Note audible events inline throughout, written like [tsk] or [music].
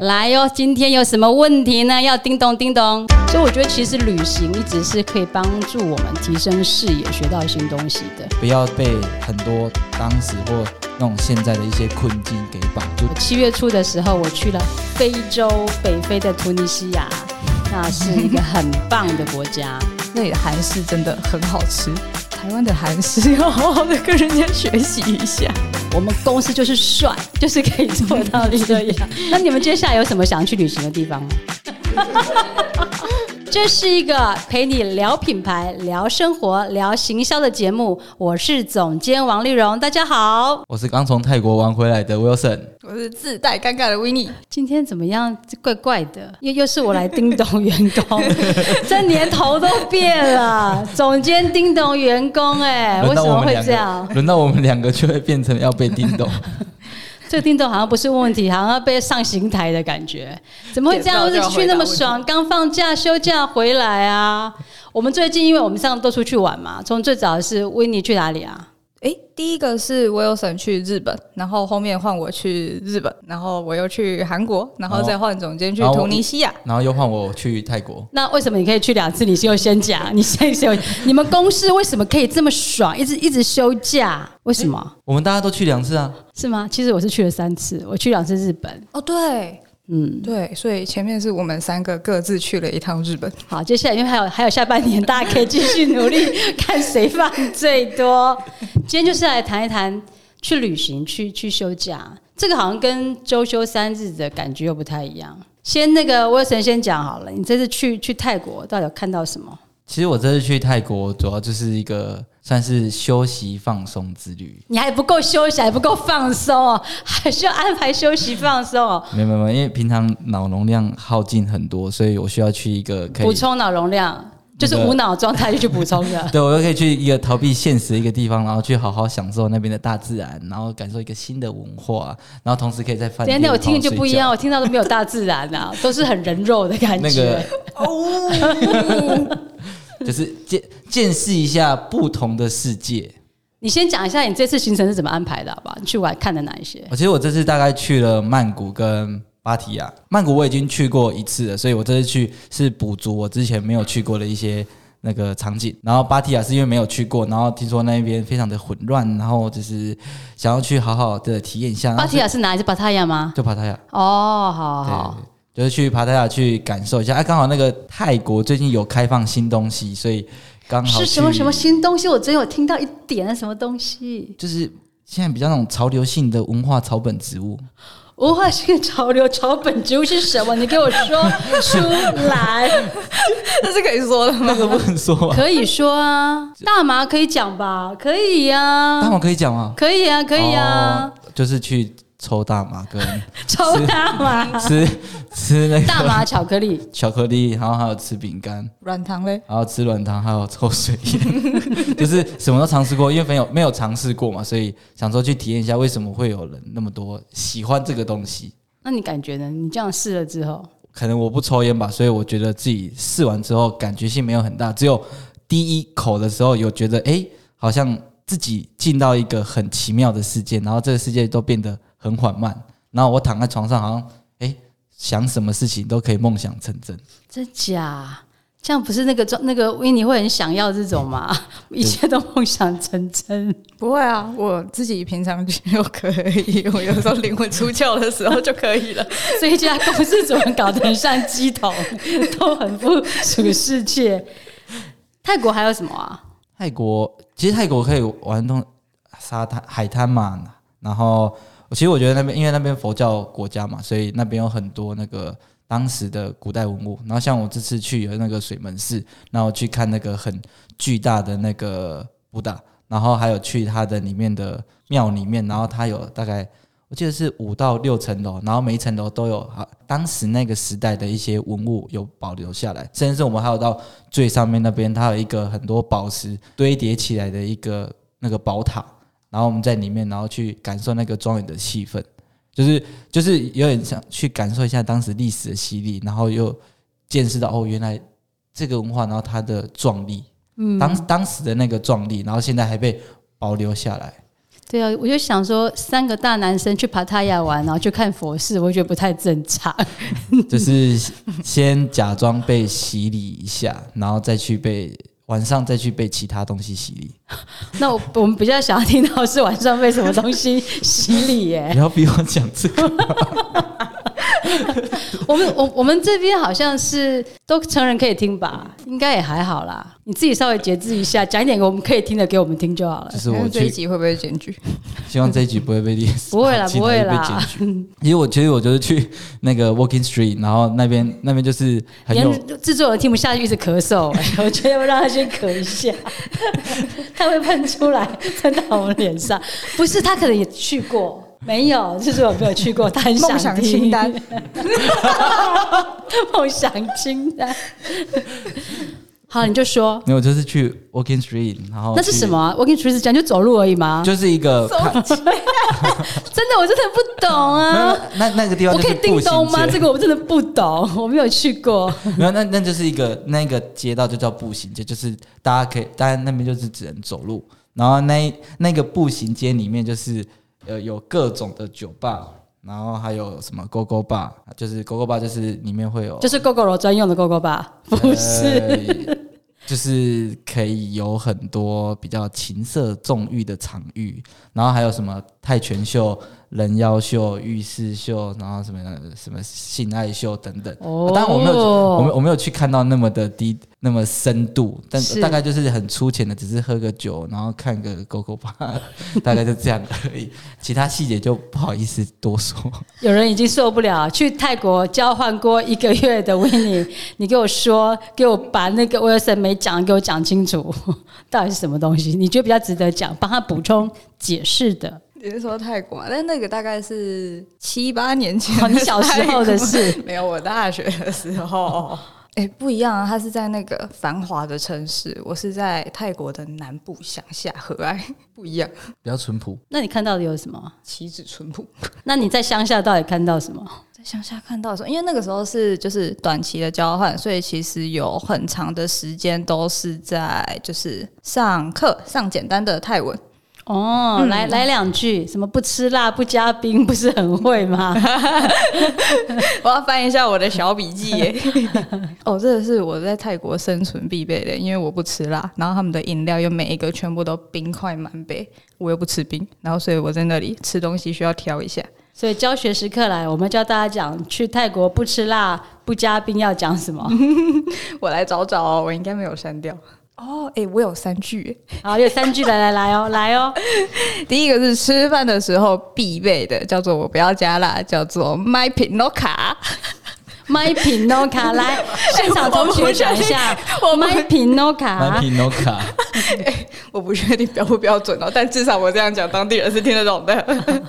来哟，今天有什么问题呢？要叮咚叮咚。所以我觉得其实旅行一直是可以帮助我们提升视野、学到新东西的。不要被很多当时或那种现在的一些困境给绑住。七月初的时候，我去了非洲北非的突尼西亚，[laughs] 那是一个很棒的国家。那里的韩式真的很好吃，台湾的韩式要好好的跟人家学习一下。我们公司就是帅，就是可以做到你这样。[laughs] 那你们接下来有什么想去旅行的地方吗？[laughs] [laughs] 这是一个陪你聊品牌、聊生活、聊行销的节目。我是总监王丽蓉，大家好。我是刚从泰国玩回来的 Wilson，我是自带尴尬的 Winnie 今天怎么样？怪怪的，又又是我来叮咚员工，这年头都变了。总监叮咚员工，哎，为什么会这样？轮到我们两个就会变成要被叮咚。[laughs] 这个听众好像不是问题，好像要被上刑台的感觉，怎么会这样子去那么爽？刚放假休假回来啊！我们最近因为我们上次都出去玩嘛，从最早是维尼去哪里啊？哎，第一个是 Wilson 去日本，然后后面换我去日本，然后我又去韩国，然后再换总监去突尼西亚，然后又换我去泰国。那为什么你可以去两次？你是又先讲，你先休。你们公司为什么可以这么爽，一直一直休假？为什么？我们大家都去两次啊？是吗？其实我是去了三次，我去两次日本。哦，对。嗯，对，所以前面是我们三个各自去了一趟日本。好，接下来因为还有还有下半年，大家可以继续努力，看谁放最多。[laughs] 今天就是来谈一谈去旅行、去去休假，这个好像跟周休三日的感觉又不太一样。先那个威神先讲好了，你这次去去泰国到底有看到什么？其实我这次去泰国主要就是一个。算是休息放松之旅，你还不够休息，还不够放松哦，[laughs] 还需要安排休息放松哦。没有没有，因为平常脑容量耗尽很多，所以我需要去一个可以补充脑容量，就是无脑状态就去补充的。[laughs] 对，我又可以去一个逃避现实的一个地方，然后去好好享受那边的大自然，然后感受一个新的文化，然后同时可以在饭店。今天我听就不一样，我听到都没有大自然啊，都是很人肉的感觉。那个 [laughs] 哦。就是见见识一下不同的世界。你先讲一下你这次行程是怎么安排的，好吧？你去玩看了哪一些？我其实我这次大概去了曼谷跟芭提雅。曼谷我已经去过一次了，所以我这次去是补足我之前没有去过的一些那个场景。然后芭提雅是因为没有去过，然后听说那边非常的混乱，然后就是想要去好好的体验一下。芭提雅是哪里是芭提雅吗？就芭提雅。哦，好好。就是去爬泰雅去感受一下，哎，刚好那个泰国最近有开放新东西，所以刚好是什么什么新东西？我真有听到一点什么东西？就是现在比较那种潮流性的文化草本植物。文化性潮流草本植物是什么？你给我说出来。[laughs] 这是可以说的吗？那个不能说。可以说啊，大麻可以讲吧？可以呀。大麻可以讲吗？可以啊，可以啊。就是去。抽大麻跟 [laughs] 抽大麻，吃吃那个大麻巧克力，巧克力，然后还有吃饼干，软糖嘞，然后吃软糖，还有抽水烟，[laughs] 就是什么都尝试过，因为没有没有尝试过嘛，所以想说去体验一下，为什么会有人那么多喜欢这个东西？那你感觉呢？你这样试了之后，可能我不抽烟吧，所以我觉得自己试完之后感觉性没有很大，只有第一口的时候有觉得，哎，好像自己进到一个很奇妙的世界，然后这个世界都变得。很缓慢，然后我躺在床上，好像哎，想什么事情都可以梦想成真。真假？这样不是那个那个维尼会很想要这种吗？[laughs] 一切都梦想成真？不会啊，我自己平常就可以，我有时候灵魂出窍的时候就可以了。[laughs] 这一家公司怎么搞得很像鸡头，[laughs] 都很不属世界。泰国还有什么啊？泰国其实泰国可以玩动沙滩海滩嘛，然后。我其实我觉得那边，因为那边佛教国家嘛，所以那边有很多那个当时的古代文物。然后像我这次去有那个水门寺，然后去看那个很巨大的那个布达，然后还有去它的里面的庙里面，然后它有大概我记得是五到六层楼，然后每一层楼都有啊当时那个时代的一些文物有保留下来，甚至我们还有到最上面那边，它有一个很多宝石堆叠起来的一个那个宝塔。然后我们在里面，然后去感受那个庄园的气氛，就是就是有点想去感受一下当时历史的洗礼，然后又见识到哦，原来这个文化，然后它的壮丽，嗯，当当时的那个壮丽，然后现在还被保留下来。对啊，我就想说，三个大男生去帕塔亚玩，然后去看佛寺，我觉得不太正常。[laughs] 就是先假装被洗礼一下，然后再去被晚上再去被其他东西洗礼。[laughs] 那我我们比较想要听到是晚上被什么东西洗礼耶？不要逼我讲这个，[laughs] 我们我我们这边好像是都成人可以听吧，应该也还好啦。你自己稍微节制一下，讲一点我们可以听的给我们听就好了就。是我看这一，集会不会检举？[laughs] 希望这一集不会被列，[laughs] 不会啦不会啦检举。因为我其实我就是去那个 Walking Street，然后那边那边就是很有连制作人听不下去，一直咳嗽、哎我觉得要让他先咳一下，他会喷出来喷到我们脸上。不是，他可能也去过，没有，就是我没有去过，他很想梦想清单，[laughs] 梦想清单。好，你就说没有，就是去 Walking Street，然后那是什么？啊？我跟你说是讲就走路而已吗？就是一个看 [laughs] 真的，我真的不懂啊！[laughs] 那那个地方我可以叮咚吗？这个我真的不懂，我没有去过。没有，那那就是一个那个街道就叫步行街，就是大家可以，当然那边就是只能走路。然后那那个步行街里面就是呃有各种的酒吧，然后还有什么勾勾吧，就是勾勾吧，就是里面会有就是 GoGo 专用的 GoGo 吧？不是，呃就是可以有很多比较情色纵欲的场域，然后还有什么泰拳秀、人妖秀、浴室秀，然后什么什么性爱秀等等。哦当然我没有，我没有我没有去看到那么的低那么深度，但是大概就是很粗浅的，只是喝个酒，然后看个狗狗吧，[laughs] 大概就这样而已。其他细节就不好意思多说。有人已经受不了，去泰国交换过一个月的维尼，你给我说，给我把那个威尔森没讲给我讲清楚，[laughs] 到底是什么东西？你觉得比较值得讲，帮他补充解释的？你是说泰国吗？但那个大概是七八年前哦，你小时候的事。[laughs] 没有，我大学的时候。[laughs] 哎、不一样啊！它是在那个繁华的城市，我是在泰国的南部乡下和蔼，不一样，比较淳朴，那你看到的有什么？岂止淳朴。[laughs] 那你在乡下到底看到什么？在乡下看到的时候，因为那个时候是就是短期的交换，所以其实有很长的时间都是在就是上课上简单的泰文。哦，来来两句，什么不吃辣不加冰，不是很会吗？[laughs] 我要翻一下我的小笔记耶。[laughs] 哦，这个是我在泰国生存必备的，因为我不吃辣，然后他们的饮料又每一个全部都冰块满杯，我又不吃冰，然后所以我在那里吃东西需要挑一下。所以教学时刻来，我们教大家讲去泰国不吃辣不加冰要讲什么。[laughs] 我来找找哦，我应该没有删掉。哦，哎、我有三句耶。好，有三句，来来来哦，[laughs] 来哦。第一个是吃饭的时候必备的，叫做我不要加辣，叫做 My Pinoca。My Pinoca，[laughs] 来，现场同学讲一下。我我 My Pinoca，My Pinoca，[laughs] 我不确定标不标准哦，但至少我这样讲，当地人是听得懂的。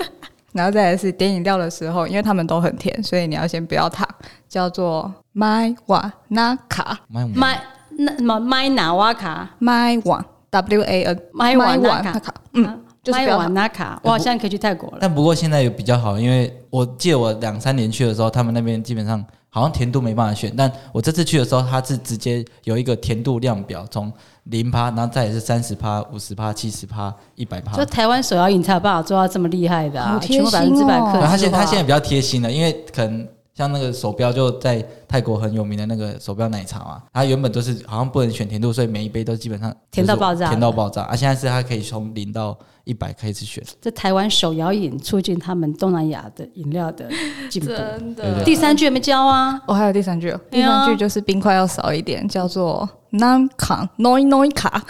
然后再来是点饮料的时候，因为他们都很甜，所以你要先不要糖，叫做 My Wa Na Ka My My 那什么 My 哪瓦卡 My Wa W A N My Wa Wa Na Na Ka，嗯，就是瓦。纳卡，我好像可以去泰国了。但不过现在有比较好，因为我记得我两三年去的时候，他们那边基本上好像甜度没办法选，但我这次去的时候，它是直接有一个甜度量表，从零趴，然后再也是三十趴、五十趴、七十趴、一百趴就。台湾手摇饮才有办法做到这么厉害的啊，全部百分之百心哦克制化。然后他现他现在比较贴心了，因为可能像那个手标就在泰国很有名的那个手标奶茶嘛，它原本都是好像不能选甜度，所以每一杯都基本上甜到爆炸甜到爆炸。啊，现在是它可以从零到一百开始选。这台湾手摇饮促进他们东南亚的饮料的进步。真对对第三句还没教啊，哦，还有第三句哦，第三句就是冰块要少一点，叫做 Nam Ka Noi Noi Ka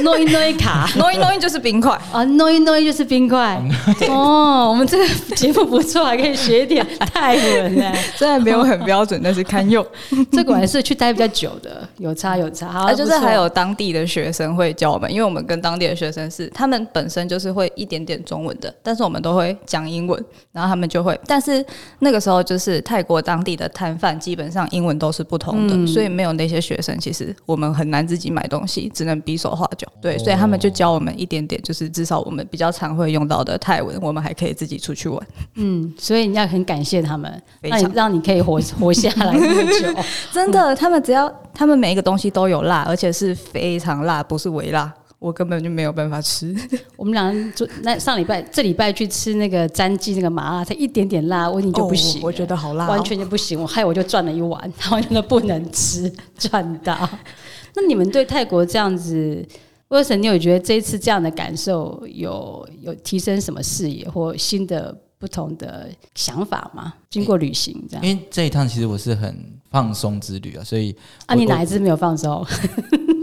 诺一诺一卡 Noi Noi 就是冰块。啊，诺一诺一就是冰块。[laughs] 哦，我们这个节目不错，还可以学一点泰文呢。虽然没有很标准，但是堪用。[laughs] 这果然是去待比较久的，有差有差。好，啊，就是还有当地的学生会教我们，因为我们跟当地的学生是，他们本身就是会一点点中文的，但是我们都会讲英文，然后他们就会，但是那个时候就是泰国当地的摊贩基本上英文都是不同的，所以没有那些学生，其实我们很难自己买东西，只能比手画脚。对，所以他们就教我们一点点，就是至少我们比较常会用到的泰文，我们还可以自己出去玩。[laughs] 嗯，所以你要很感谢他们，[laughs] 让让你可以活活下来那么久。[laughs] 真的，他们只要他们每一个东西都有辣，而且是非常辣，不是微辣。我根本就没有办法吃。[laughs] 我们俩就那上礼拜这礼拜去吃那个詹记那个麻辣，才一点点辣，我已经就不行、哦我觉得好辣哦、完全就不行，我害我就赚了一碗，完全都不能吃，赚到。[laughs] 那你们对泰国这样子，威尔森，你有觉得这一次这样的感受有有提升什么视野或新的不同的想法吗？经过旅行这样，因为这一趟其实我是很放松之旅啊，所以啊，你哪一次没有放松？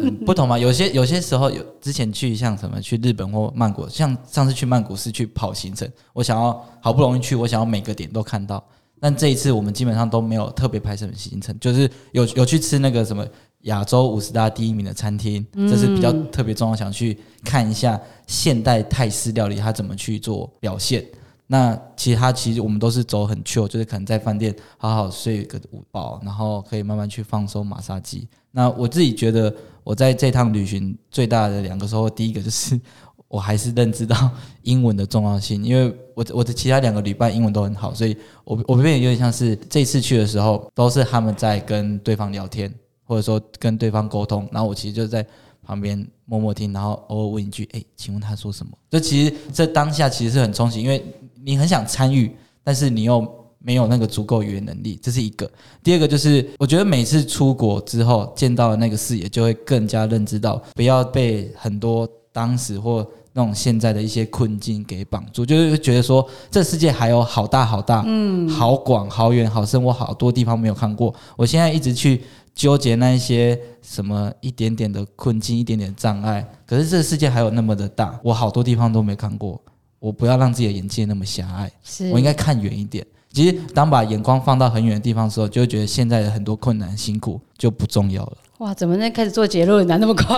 嗯不同嘛。有些有些时候有之前去像什么去日本或曼谷，像上次去曼谷是去跑行程，我想要好不容易去，我想要每个点都看到。但这一次我们基本上都没有特别排什么行程，就是有有去吃那个什么亚洲五十大第一名的餐厅，这是比较特别重要，想去看一下现代泰式料理它怎么去做表现。那其他其实我们都是走很 chill，就是可能在饭店好好睡个午饱，然后可以慢慢去放松马杀鸡。那我自己觉得我在这趟旅行最大的两个收获，第一个就是我还是认知到英文的重要性，因为我我的其他两个旅伴英文都很好，所以我我变得有点像是这次去的时候都是他们在跟对方聊天，或者说跟对方沟通，然后我其实就在旁边默默听，然后偶尔问一句：“哎、请问他说什么？”就其实这当下其实是很冲击，因为你很想参与，但是你又没有那个足够语言能力，这是一个。第二个就是，我觉得每次出国之后见到的那个视野，就会更加认知到，不要被很多当时或那种现在的一些困境给绑住，就是觉得说这世界还有好大好大，嗯，好广好远好深，我好多地方没有看过。我现在一直去纠结那一些什么一点点的困境、一点点障碍，可是这个世界还有那么的大，我好多地方都没看过。我不要让自己的眼界那么狭隘，是我应该看远一点。其实，当把眼光放到很远的地方的时候，就会觉得现在的很多困难、辛苦就不重要了。哇，怎么在开始做结论呢？那么快？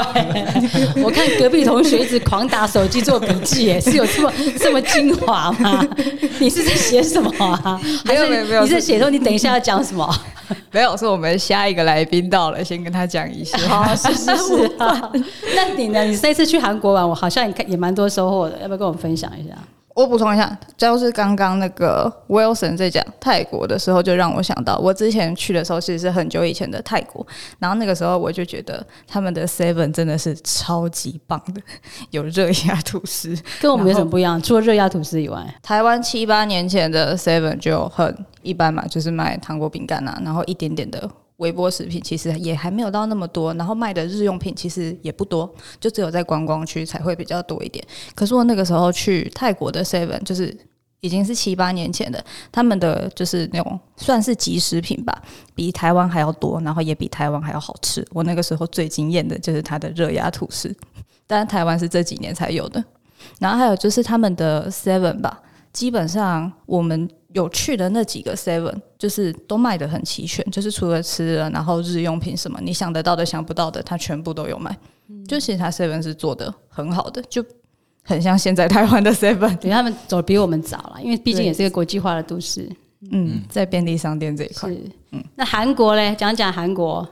[laughs] 我看隔壁同学一直狂打手机做笔记，耶，是有这么 [laughs] 这么精华吗？[laughs] 你是在写什么啊？没有没有没有你是在写说你等一下要讲什么？没有，是我们下一个来宾到了，先跟他讲一下。好，是是是。那你呢？你这次去韩国玩，我好像也看也蛮多收获的，要不要跟我们分享一下？我补充一下，就是刚刚那个 Wilson 在讲泰国的时候，就让我想到，我之前去的时候其实是很久以前的泰国，然后那个时候我就觉得他们的 Seven 真的是超级棒的，[laughs] 有热压吐司。跟我们有什么不一样？除了热压吐司以外，台湾七八年前的 Seven 就很一般嘛，就是卖糖果饼干啊，然后一点点的微波食品，其实也还没有到那么多，然后卖的日用品其实也不多，就只有在观光区才会比较多一点。可是我那个时候去泰国的 Seven，就是已经是七八年前的，他们的就是那种算是即食品吧，比台湾还要多，然后也比台湾还要好吃。我那个时候最惊艳的就是它的热压吐司，当然台湾是这几年才有的。然后还有就是他们的 Seven 吧，基本上我们有趣的那几个 Seven，就是都卖的很齐全，就是除了吃的，然后日用品什么你想得到的、想不到的，它全部都有卖。就其实它 Seven 是做的很好的，就很像现在台湾的 [laughs] Seven。对他们走得比我们早了，因为毕竟也是一个国际化的都市。嗯，在便利商店这一块，嗯，那韩国嘞？讲讲韩国。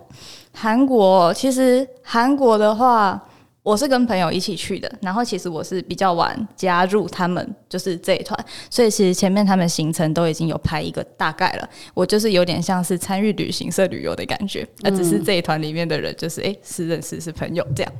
韩国其实韩国的话，我是跟朋友一起去的，然后其实我是比较晚加入他们就是这一团，所以其实前面他们行程都已经有排一个大概了，我就是有点像是参与旅行社旅游的感觉，而只是这一团里面的人就是诶是认识是朋友这样。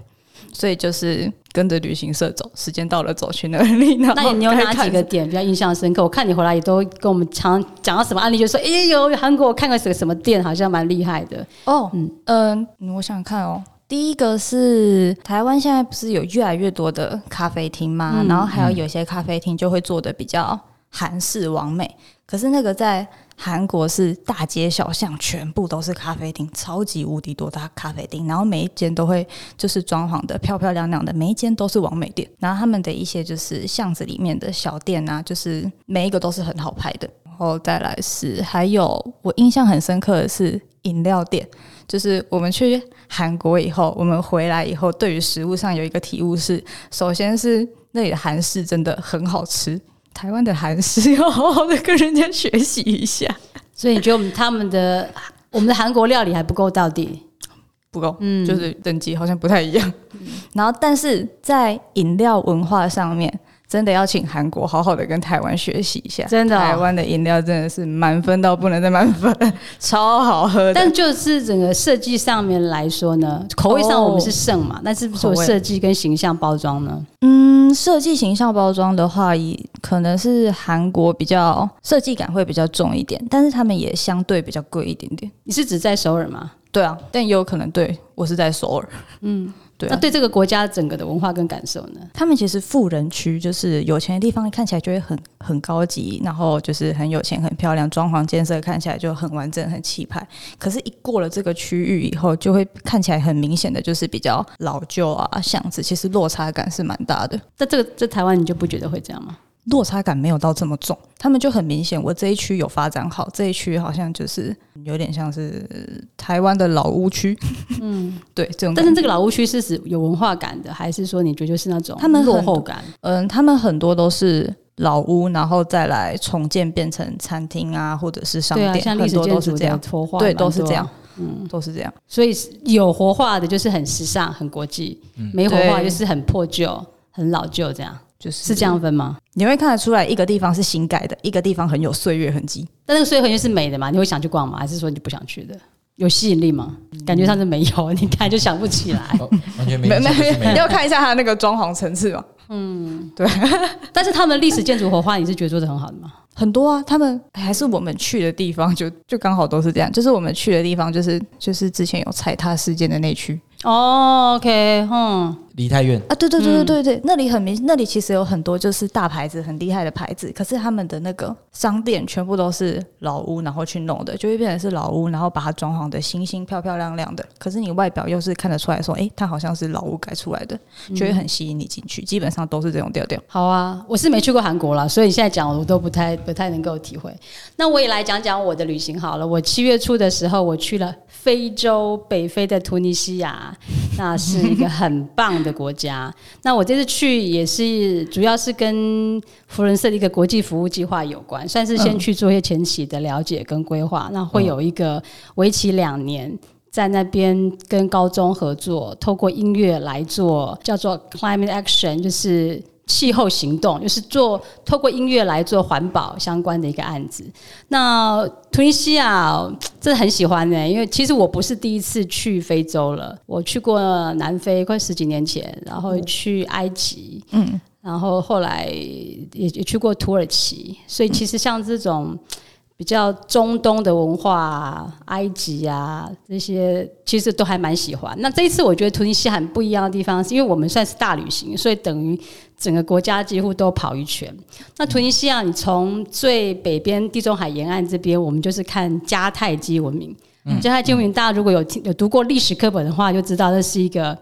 所以就是跟着旅行社走，时间到了走去那里。那你有哪几个点比较印象深刻？我看你回来也都跟我们常讲到什么案例，就说哎、有韩国我看过什个什么店，好像蛮厉害的。哦，嗯嗯、我想想看哦。第一个是台湾现在不是有越来越多的咖啡厅吗？然后还有有些咖啡厅就会做的比较韩式完美，可是那个在韩国是大街小巷全部都是咖啡厅，超级无敌多大咖啡厅，然后每一间都会就是装潢的漂漂亮亮的，每一间都是完美店。然后他们的一些就是巷子里面的小店啊，就是每一个都是很好拍的。然后再来是还有我印象很深刻的是饮料店，就是我们去韩国以后，我们回来以后，对于食物上有一个体悟是，首先是那里的韩式真的很好吃。台湾的韩式要好好的跟人家学习一下，所以你觉得我们他们的我们的韩国料理还不够到底？不够，嗯，就是等级好像不太一样。然后，但是在饮料文化上面，真的要请韩国好好的跟台湾学习一下。真的哦台湾的饮料真的是满分到不能再满分，[laughs] 超好喝的。但就是整个设计上面来说呢，口味上我们是胜嘛，但是不是有设计跟形象包装呢？嗯，设计形象包装的话，以可能是韩国比较设计感会比较重一点，但是他们也相对比较贵一点点。你是指在首尔吗？对啊，但也有可能对我是在首尔。嗯，对啊。那对这个国家整个的文化跟感受呢？他们其实富人区就是有钱的地方，看起来就会很很高级，然后就是很有钱、很漂亮，装潢建设看起来就很完整、很气派。可是，一过了这个区域以后，就会看起来很明显的就是比较老旧啊巷子，其实落差感是蛮大的。在这个在台湾你就不觉得会这样吗？落差感没有到这么重，他们就很明显，我这一区有发展好，这一区好像就是有点像是呃台湾的老屋区，[laughs] 嗯，对这种。但是这个老屋区是指有文化感的，还是说你觉得就是那种他们落后感？嗯，他们很多都是老屋，然后再来重建变成餐厅啊，或者是商店，像历史很多建筑的都是这样，活化，对，都是这样，嗯，都是这样。所以有活化的就是很时尚、很国际，没活化就是很破旧、很老旧，这样就是是这样，分吗？你会看得出来，一个地方是新盖的，一个地方很有岁月痕迹。但那个岁月痕迹是美的嘛？你会想去逛吗？还是说你不想去的？有吸引力吗？感觉上是没有，你看就想不起来。哦完全没没你要看一下它那个装潢层次嘛，但是他们历史建筑活化，你是觉得做的很好的吗？很多啊，他们还是我们去的地方就，就刚好都是这样，就是我们去的地方，就是就是之前有踩踏事件的那区哦，OK，嗯，梨泰院啊，对对对对对对，那里很明，那里其实有很多就是大牌子很厉害的牌子，可是他们的那个商店全部都是老屋，然后去弄的，就会变成是老屋，然后把它装潢的新新漂漂亮亮的，可是你外表又是看得出来说，诶，它好像是老屋改出来的，就会很吸引你进去，基本上都是这种调调。好啊，我是没去过韩国啦，所以你现在讲我都不太不太能够体会。那我也来讲讲我的旅行好了。我七月初的时候，我去了非洲北非的突尼西亚，[laughs] 那是一个很棒的国家。[laughs] 那我这次去也是主要是跟福伦社的一个国际服务计划有关，算是先去做一些前期的了解跟规划。那会有一个为期两年。在那边跟高中合作，透过音乐来做叫做 climate action，就是气候行动，就是做透过音乐来做环保相关的一个案子。那突尼西亚 [tsk] 真的很喜欢呢、因为其实我不是第一次去非洲了，我去过南非快十几年前，然后去埃及，嗯，然后后来也也去过土耳其，所以其实像这种。比较中东的文化、啊，埃及啊这些，其实都还蛮喜欢。那这一次我觉得突尼西亚很不一样的地方，是因为我们算是大旅行，所以等于整个国家几乎都跑一圈。那突尼西亚，你从最北边地中海沿岸这边，我们就是看迦太基文明。迦太基文明，大家如果有听有读过历史课本的话，就知道这是一个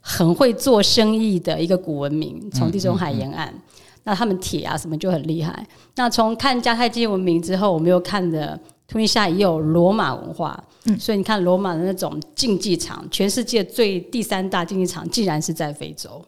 很会做生意的一个古文明，从地中海沿岸。那他们铁啊什么就很厉害。那从看迦太基文明之后，我们又看的突尼西亚也有罗马文化，嗯所以你看罗马的那种竞技场，全世界最第三大竞技场竟然是在非洲。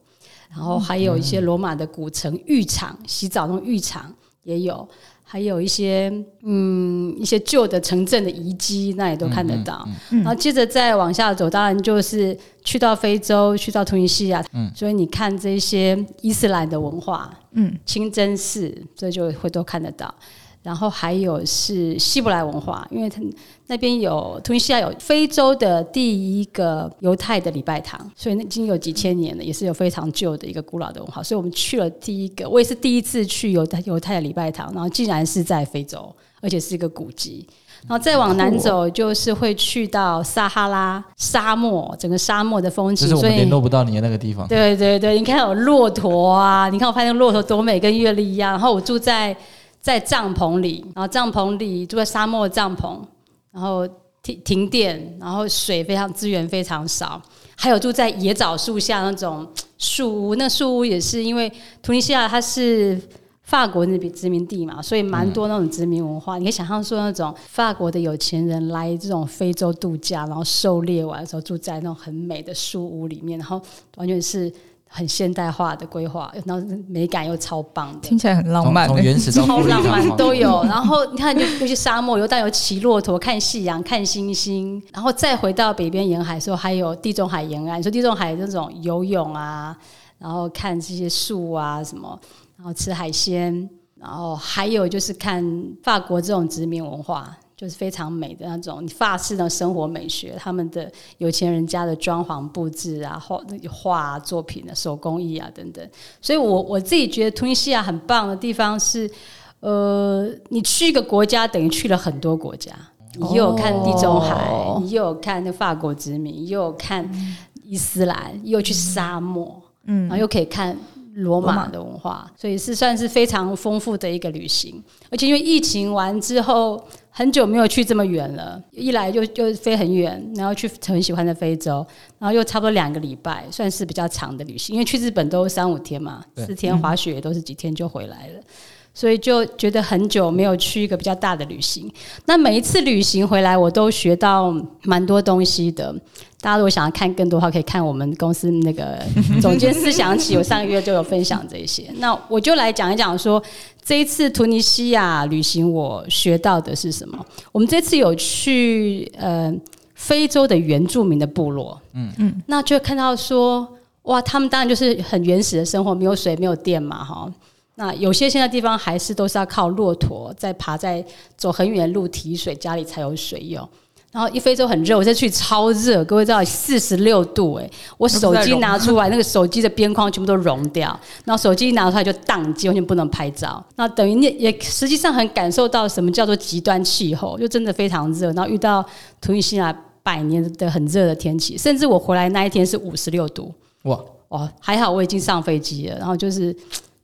然后还有一些罗马的古城浴场，洗澡那种浴场也有，还有一些嗯一些旧的城镇的遗迹，那也都看得到。然后接着再往下走，当然就是去到非洲，去到突尼西亚，所以你看这些伊斯兰的文化，嗯，清真寺，这就会都看得到。然后还有是希伯来文化，因为它那边有突尼西亚有非洲的第一个犹太的礼拜堂，所以那已经有几千年了，也是有非常旧的一个古老的文化。所以我们去了第一个，我也是第一次去犹太犹太的礼拜堂，然后竟然是在非洲，而且是一个古迹。然后再往南走，就是会去到撒哈拉沙漠，整个沙漠的风景，就是我们所以联络不到你的那个地方。对对对，你看有骆驼啊，你看我拍那个骆驼多美，跟月历一样。然后我住在在帐篷里，然后帐篷里住在沙漠的帐篷，然后停停电，然后水非常资源非常少，还有住在野枣树下那种树屋，那树屋也是因为突尼西亚它是。法国那边殖民地嘛，所以蛮多那种殖民文化。你可以想象说，那种法国的有钱人来这种非洲度假，然后狩猎完的时候住在那种很美的树屋里面，然后完全是很现代化的规划，然后美感又超棒的。听起来很浪漫、从从原始到超浪漫都有，然后你看，就尤其沙漠，有但有骑骆驼、看夕阳、看星星，然后再回到北边沿海的时候，还有地中海沿岸，说地中海这种游泳啊，然后看这些树啊什么，然后吃海鲜，然后还有就是看法国这种殖民文化。就是非常美的那种法式的生活美学，他们的有钱人家的装潢布置啊，画画作品的手工艺啊等等。所以，我我自己觉得突尼西亚很棒的地方是，呃，你去一个国家等于去了很多国家，你又有看地中海，你又有看那法国殖民，又有看伊斯兰，又去沙漠，嗯，然后又可以看。罗马的文化，所以是算是非常丰富的一个旅行。而且因为疫情完之后，很久没有去这么远了，一来就就飞很远，然后去很喜欢的非洲，然后又差不多两个礼拜，算是比较长的旅行。因为去日本都三五天嘛，四天滑雪都是几天就回来了。所以就觉得很久没有去一个比较大的旅行。那每一次旅行回来，我都学到蛮多东西的。大家如果想要看更多的话，可以看我们公司那个总监思想起，我上个月就有分享这些。[laughs] 那我就来讲一讲，说这一次突尼西亚旅行我学到的是什么？我们这次有去呃非洲的原住民的部落，嗯嗯，那就看到说哇，他们当然就是很原始的生活，没有水，没有电嘛，哈。那有些现在地方还是都是要靠骆驼在爬，在走很远的路提水，家里才有水用。然后一非洲很热，我这去超热，各位知道四十六度哎，我手机拿出来，那个手机的边框全部都融掉，然后手机一拿出来就宕机，完全不能拍照。那等于你也实际上很感受到什么叫做极端气候，就真的非常热。然后遇到突尼西亚百年的很热的天气，甚至我回来那一天是五十六度，哇哦，还好我已经上飞机了，然后就是。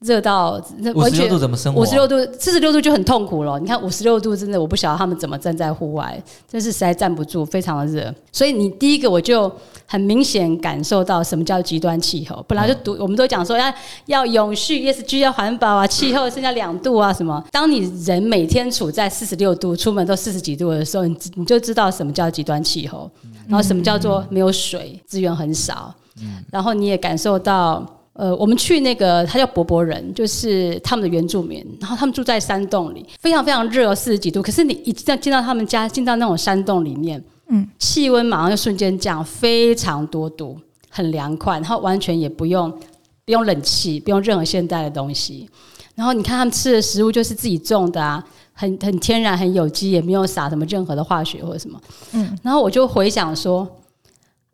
热到五十六度怎么生活？五十六度、四十六度就很痛苦了。你看五十六度，真的我不晓得他们怎么站在户外，真是实在站不住，非常的热。所以你第一个我就很明显感受到什么叫极端气候。本来就读，我们都讲说要要永续，ESG 要环保啊，气候剩下两度啊什么。当你人每天处在四十六度，出门都四十几度的时候，你你就知道什么叫极端气候，然后什么叫做没有水，资源很少。然后你也感受到。呃，我们去那个，他叫博博人，就是他们的原住民，然后他们住在山洞里，非常非常热，四十几度。可是你一进进到他们家，进到那种山洞里面，嗯，气温马上就瞬间降非常多度，很凉快，然后完全也不用不用冷气，不用任何现代的东西。然后你看他们吃的食物就是自己种的啊，很很天然，很有机，也没有撒什么任何的化学或者什么。嗯，然后我就回想说。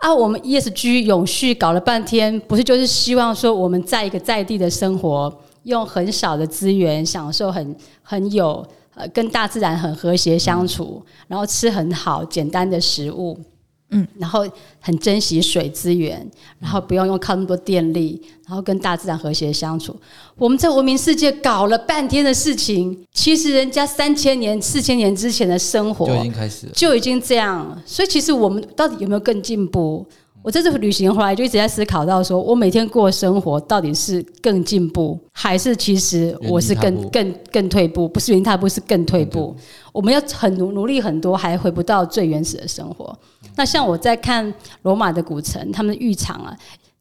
啊，我们 ESG 永续搞了半天，不是就是希望说我们在一个在地的生活，用很少的资源，享受很很有呃跟大自然很和谐相处，然后吃很好简单的食物。嗯，然后很珍惜水资源，然后不用用靠那么多电力，然后跟大自然和谐相处。我们在文明世界搞了半天的事情，其实人家三千年、四千年之前的生活就已经开始，就已经这样。所以，其实我们到底有没有更进步？我这次旅行回来就一直在思考到，说我每天过生活到底是更进步，还是其实我是更更更退步？不是原地踏步，是更退步。我们要很努努力很多，还回不到最原始的生活。那像我在看罗马的古城，他们的浴场啊，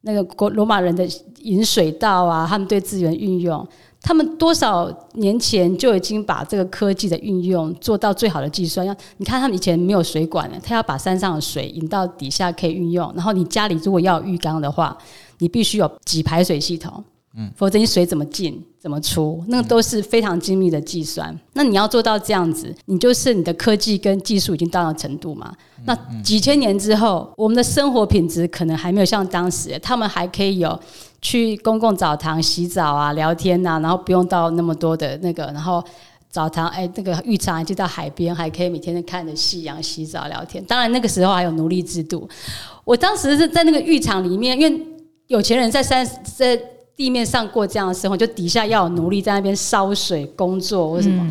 那个国罗马人的饮水道啊，他们对资源运用。他们多少年前就已经把这个科技的运用做到最好的计算。要你看，他们以前没有水管的，他要把山上的水引到底下可以运用。然后你家里如果要浴缸的话，你必须有几排水系统，嗯，否则你水怎么进怎么出，那个都是非常精密的计算。那你要做到这样子，你就是你的科技跟技术已经到了程度嘛？那几千年之后，我们的生活品质可能还没有像当时，他们还可以有。去公共澡堂洗澡啊、聊天呐，然后不用到那么多的那个，然后澡堂哎，那个浴场就到海边，还可以每天看着夕阳洗澡聊天。当然那个时候还有奴隶制度，我当时是在那个浴场里面，因为有钱人在三在地面上过这样的生活，就底下要有奴隶在那边烧水工作或什么，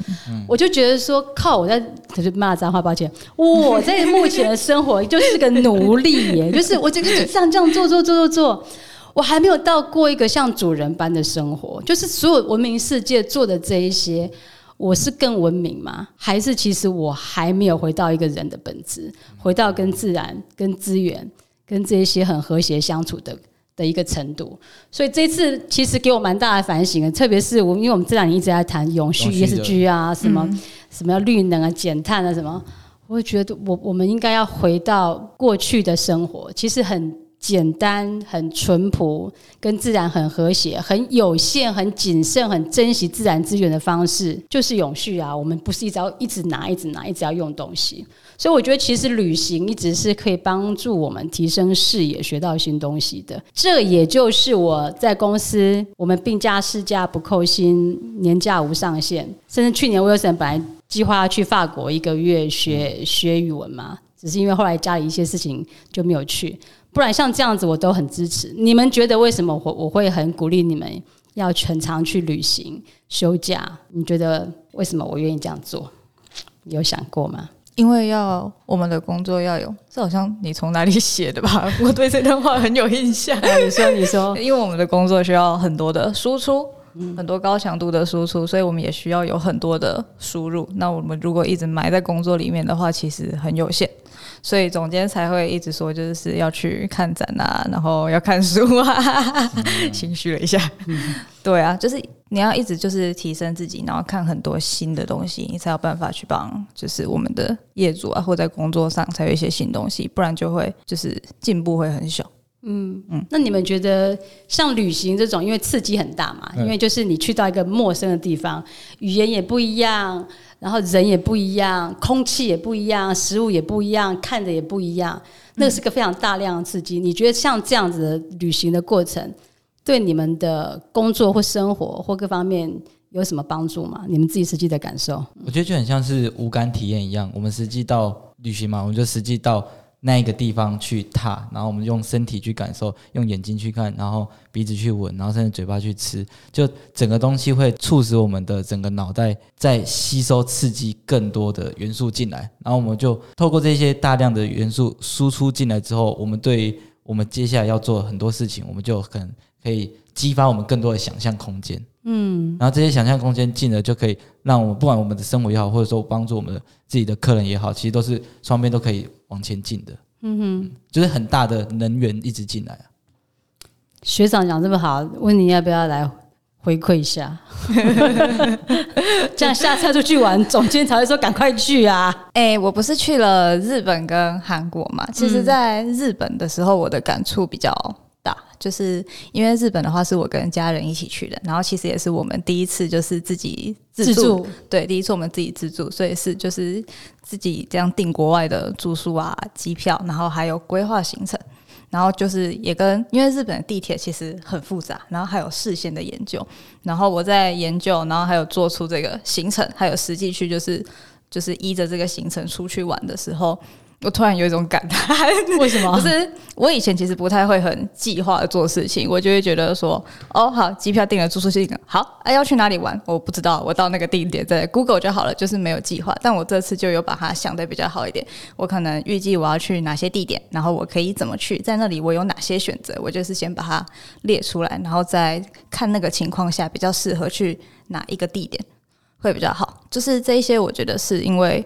我就觉得说靠，我在可是骂脏话，抱歉，我在目前的生活就是个奴隶耶，[laughs] 就是我这个这样这样做做做做做。我还没有到过一个像主人般的生活，就是所有文明世界做的这一些，我是更文明吗？还是其实我还没有回到一个人的本质，回到跟自然、跟资源、跟这些很和谐相处的的一个程度？所以这次其实给我蛮大的反省的，特别是我，因为我们这两年一直在谈永续 ESG 啊，什么什么要绿能啊、减碳啊什么，我会觉得我我们应该要回到过去的生活，其实很。简单、很淳朴、跟自然很和谐、很有限、很谨慎、很珍惜自然资源的方式，就是永续啊。我们不是一直要一直拿、一直拿、一直要用东西。所以我觉得，其实旅行一直是可以帮助我们提升视野、学到新东西的。这也就是我在公司，我们病假、事假不扣薪，年假无上限。甚至去年 Wilson 本来计划要去法国一个月学学语文嘛，只是因为后来家里一些事情就没有去。不然像这样子，我都很支持。你们觉得为什么我我会很鼓励你们要全常去旅行、休假？你觉得为什么我愿意这样做？有想过吗？因为要我们的工作要有，这好像你从哪里写的吧？[laughs] 我对这段话很有印象。[laughs] 你说，你说，因为我们的工作需要很多的输出，很多高强度的输出，所以我们也需要有很多的输入。那我们如果一直埋在工作里面的话，其实很有限。所以总监才会一直说，就是要去看展啊，然后要看书啊，[laughs] 心虚了一下。对啊，就是你要一直就是提升自己，然后看很多新的东西，你才有办法去帮，就是我们的业主啊，或在工作上才有一些新东西，不然就会就是进步会很小。嗯嗯，那你们觉得像旅行这种，因为刺激很大嘛，因为就是你去到一个陌生的地方，语言也不一样。然后人也不一样，空气也不一样，食物也不一样，看着也不一样，那是个非常大量的刺激。你觉得像这样子的旅行的过程，对你们的工作或生活或各方面有什么帮助吗？你们自己实际的感受？我觉得就很像是无感体验一样，我们实际到旅行嘛，我们就实际到。那一个地方去踏，然后我们用身体去感受，用眼睛去看，然后鼻子去闻，然后甚至嘴巴去吃，就整个东西会促使我们的整个脑袋在吸收刺激更多的元素进来，然后我们就透过这些大量的元素输出进来之后，我们对我们接下来要做很多事情，我们就可能可以激发我们更多的想象空间。嗯，然后这些想象空间进了，就可以让我们不管我们的生活也好，或者说帮助我们的自己的客人也好，其实都是双边都可以。往前进的，嗯哼，就是很大的能源一直进来啊。学长讲这么好，问你要不要来回馈一下？[laughs] 这样下次出去玩，总监才会说赶快去啊！哎，我不是去了日本跟韩国嘛？其实，在日本的时候，我的感触比较。大，就是因为日本的话是我跟家人一起去的，然后其实也是我们第一次就是自己自助，对，第一次我们自己自助，所以是就是自己这样订国外的住宿啊、机票，然后还有规划行程，然后就是也跟因为日本的地铁其实很复杂，然后还有事先的研究，然后我在研究，然后还有做出这个行程，还有实际去就是就是依着这个行程出去玩的时候。我突然有一种感 [laughs] 叹，为什么？就是我以前其实不太会很计划的做事情，我就会觉得说，哦，好，机票订了，住宿订了，好，哎，要去哪里玩？我不知道，我到那个地点在 Google 就好了，就是没有计划。但我这次就有把它想的比较好一点，我可能预计我要去哪些地点，然后我可以怎么去，在那里我有哪些选择，我就是先把它列出来，然后再看那个情况下比较适合去哪一个地点会比较好。就是这一些，我觉得是因为。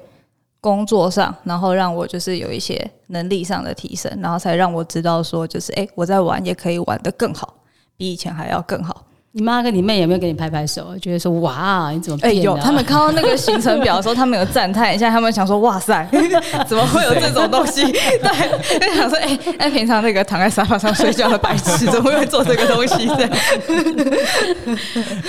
工作上，然后让我就是有一些能力上的提升，然后才让我知道说，就是哎，我在玩也可以玩得更好，比以前还要更好。你妈跟你妹有没有给你拍拍手，觉得说哇，你怎么？哎有，他们看到那个行程表的时候，他们有赞叹一下，他们想说哇塞，[laughs] 怎么会有这种东西？对，就想说哎哎，平常那个躺在沙发上睡觉的白痴，怎么会做这个东西？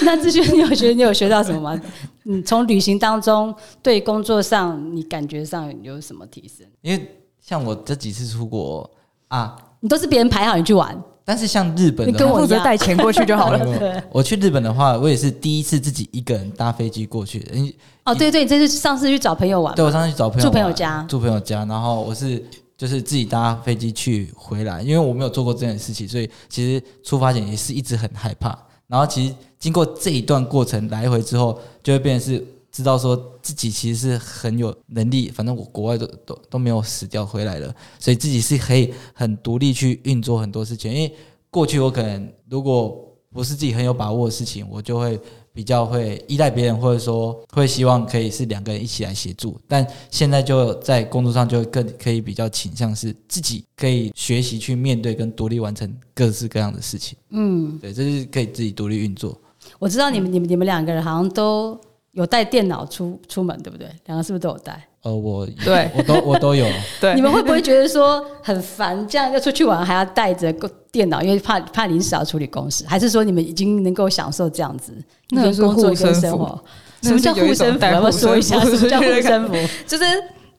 那志轩，你有学你有学到什么吗？你从旅行当中对工作上，你感觉上有什么提升？因为像我这几次出国啊，你都是别人排好你去玩。但是像日本，你跟我负责带钱过去就好了。[laughs] 我去日本的话，我也是第一次自己一个人搭飞机过去的。哦，对对，这是上次去找朋友玩。对，我上次去找朋友住朋友家，住朋友家，然后我是就是自己搭飞机去回来，因为我没有做过这件事情，所以其实出发前也是一直很害怕。然后其实经过这一段过程来回之后，就会变成是。知道说自己其实是很有能力，反正我国外都都都没有死掉回来了，所以自己是可以很独立去运作很多事情。因为过去我可能如果不是自己很有把握的事情，我就会比较会依赖别人，或者说会希望可以是两个人一起来协助。但现在就在工作上就更可以比较倾向是自己可以学习去面对跟独立完成各式各样的事情。嗯，对，这是可以自己独立运作。我知道你们、你们、你们两个人好像都。有带电脑出出门，对不对？两个是不是都有带？呃，我对我都我都有。[laughs] 对，你们会不会觉得说很烦？这样要出去玩还要带着个电脑，因为怕怕临时要处理公事，还是说你们已经能够享受这样子一那个是工作一护身符边生活？[laughs] 什么叫护身符？种带要不要说一下 [laughs] 什么叫护身符？就是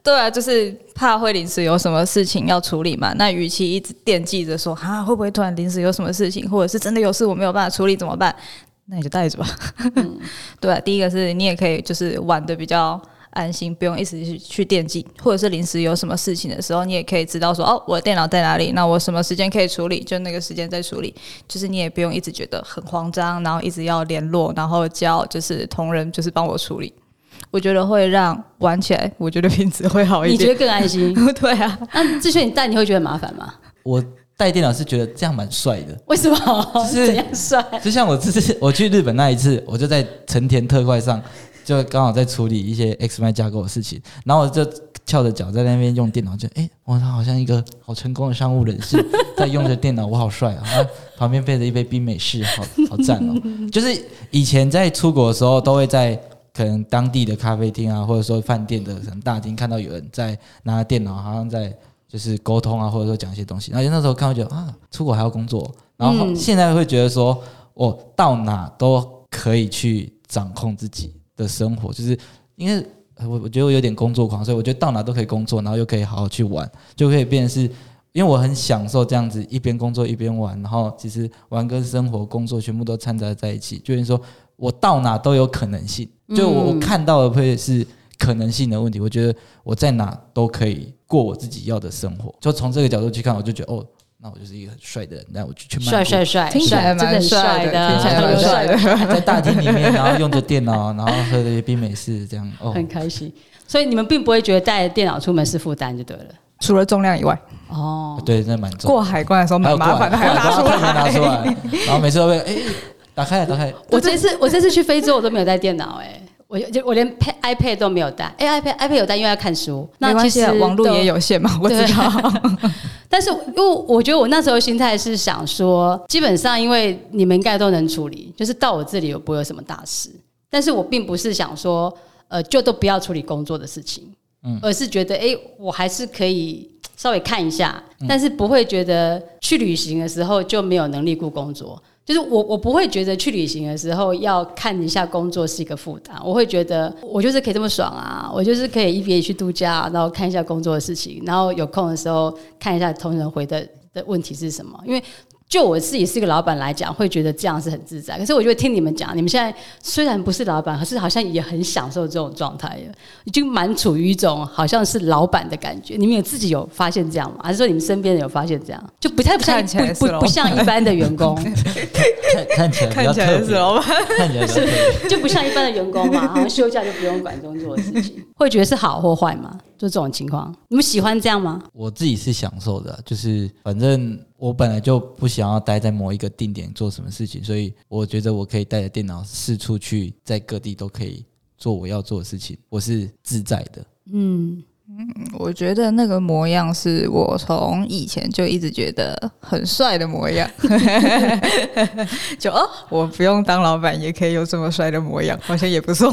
对啊，就是怕会临时有什么事情要处理嘛。那与其一直惦记着说啊，会不会突然临时有什么事情，或者是真的有事我没有办法处理怎么办？那你就带着吧。[laughs] 对啊，第一个是你也可以就是玩的比较。安心，不用一直去去惦记，或者是临时有什么事情的时候，你也可以知道说，哦，我的电脑在哪里，那我什么时间可以处理，就那个时间再处理。就是你也不用一直觉得很慌张，然后一直要联络，然后叫就是同仁就是帮我处理。我觉得会让玩起来，我觉得品质会好一点。你觉得更安心？[laughs] 对啊，那志轩你带你会觉得麻烦吗？我带电脑是觉得这样蛮帅的，为什么？是怎样帅？就像我这次我去日本那一次，我就在成田特快上，就刚好在处理一些 XML 架构的事情，然后我就翘着脚在那边用电脑，就哎，我好像一个好成功的商务人士在用着电脑，我好帅啊！旁边配着一杯冰美式，好好赞哦。就是以前在出国的时候，都会在可能当地的咖啡厅啊，或者说饭店的可能大厅看到有人在拿着电脑，好像在就是沟通啊，或者说讲一些东西。而且那时候看我觉得啊，出国还要工作，然后嗯现在会觉得说，我到哪都可以去掌控自己的生活，就是因为呃我我觉得我有点工作狂，所以我觉得到哪都可以工作，然后又可以好好去玩，就可以变成是。因为我很享受这样子一边工作一边玩，然后其实玩跟生活、工作全部都掺杂在一起，就是说我到哪都有可能性。就我我看到的会是可能性的问题，我觉得我在哪都可以过我自己要的生活。就从这个角度去看，我就觉得哦，那我就是一个很帅的人，那我就去帅帅帅，听起来帅真的很蛮帅的的，听起来蛮帅的 [laughs] 在大厅里面，然后用着电脑，然后喝着冰美式，这样哦，很开心。所以你们并不会觉得带着电脑出门是负担就对了。除了重量以外，哦，对，真的蛮重。过海关的时候蛮麻烦的，还要拿出特别拿来。出来，然后每次都会哎，打开了，打开。我这次我这次去非洲我都没有带电脑哎、我就我连 pad iPad 都没有带，哎、iPad iPad 有带，因为要看书。没那其实关系啊，网络也有限嘛，[laughs] 我知道。但是因为我觉得我那时候心态是想说，基本上因为你们应该都能处理，就是到我这里我不会有什么大事。但是我并不是想说，呃，就都不要处理工作的事情，嗯而是觉得，哎、我还是可以稍微看一下，但是不会觉得去旅行的时候就没有能力顾工作。就是我，我不会觉得去旅行的时候要看一下工作是一个负担，我会觉得我就是可以这么爽啊，我就是可以一边去度假，然后看一下工作的事情，然后有空的时候看一下同仁回的的问题是什么，因为。就我自己是一个老板来讲，会觉得这样是很自在。可是我觉得听你们讲，你们现在虽然不是老板，可是好像也很享受这种状态，已经蛮处于一种好像是老板的感觉。你们有自己有发现这样吗？还是说你们身边人有发现这样？就不太不像不不不像一般的员工，看看起来看起来，是老板，看起来比较特别。[laughs] 就不像一般的员工嘛，好像休假就不用管工作的事情，[laughs] 会觉得是好或坏吗？就这种情况，你们喜欢这样吗？我自己是享受的啊，就是反正我本来就不想要待在某一个定点做什么事情，所以我觉得我可以带着电脑四处去，在各地都可以做我要做的事情，我是自在的。嗯，我觉得那个模样是我从以前就一直觉得很帅的模样 [laughs] [laughs] 就哦，我不用当老板也可以有这么帅的模样，好像也不错。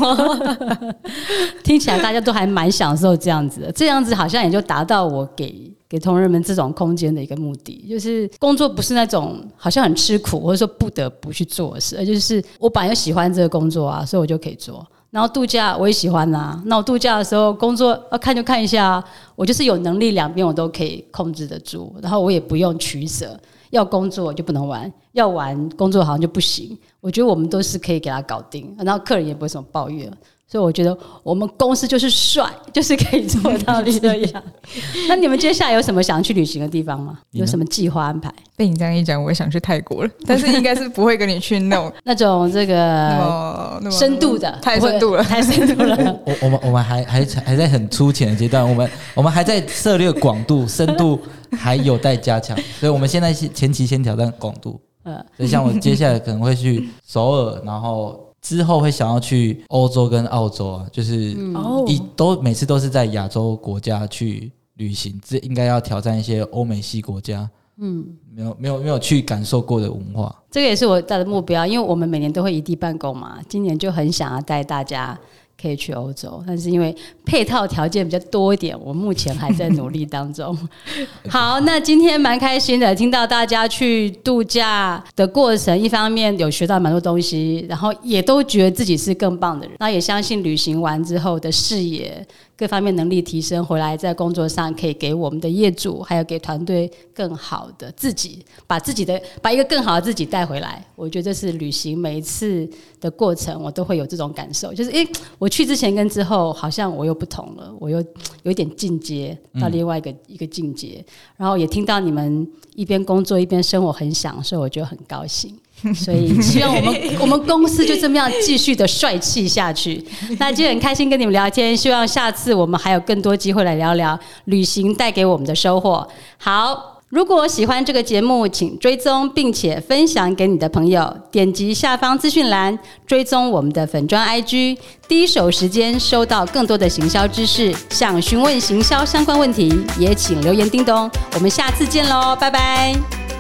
[laughs] 听起来大家都还蛮享受这样子的，这样子好像也就达到我给给同仁们这种空间的一个目的，就是工作不是那种好像很吃苦或者说不得不去做的事，而就是我本来就喜欢这个工作啊，所以我就可以做。然后度假我也喜欢呐、那我度假的时候工作要看就看一下，我就是有能力两边我都可以控制得住，然后我也不用取舍，要工作就不能玩，要玩工作好像就不行。我觉得我们都是可以给他搞定，然后客人也不会什么抱怨。所以我觉得我们公司就是帅，[laughs] 就是可以做到这样。[laughs] 那你们接下来有什么想去旅行的地方吗？有什么计划安排？被你这样一讲，我也想去泰国了，[laughs] 但是应该是不会跟你去那种那种这那个么那么深度的，太深度了太深度了。我我们我们还还还在很粗浅的阶段，我们我们还在涉猎广度、深度还有待加强，所以我们现在先前期先挑战广度。嗯所以像我接下来可能会去首尔，然后之后会想要去欧洲跟澳洲啊，就是哦。一都每次都是在亚洲国家去旅行，这应该要挑战一些欧美系国家，嗯，没有没有没有去感受过的文化。这个也是我大的目标，因为我们每年都会异地办公嘛，今年就很想要带大家可以去欧洲，但是因为配套条件比较多一点，我目前还在努力当中。[laughs] 好，那今天蛮开心的，听到大家去度假的过程，一方面有学到蛮多东西，然后也都觉得自己是更棒的人，那也相信旅行完之后的视野。各方面能力提升回来，在工作上可以给我们的业主，还有给团队更好的自己，把自己的把一个更好的自己带回来。我觉得这是旅行每一次的过程，我都会有这种感受，就是诶，我去之前跟之后，好像我又不同了，我又有点进阶到另外一个一个境界。然后也听到你们一边工作一边生活很享受，我觉得很高兴。所以希望我们 [laughs] 我们公司就这么样继续的帅气下去。[laughs] 那今天很开心跟你们聊天，希望下次我们还有更多机会来聊聊旅行带给我们的收获。好，如果喜欢这个节目，请追踪并且分享给你的朋友，点击下方资讯栏追踪我们的粉砖 IG，第一手时间收到更多的行销知识。想询问行销相关问题，也请留言叮咚。我们下次见喽，拜拜。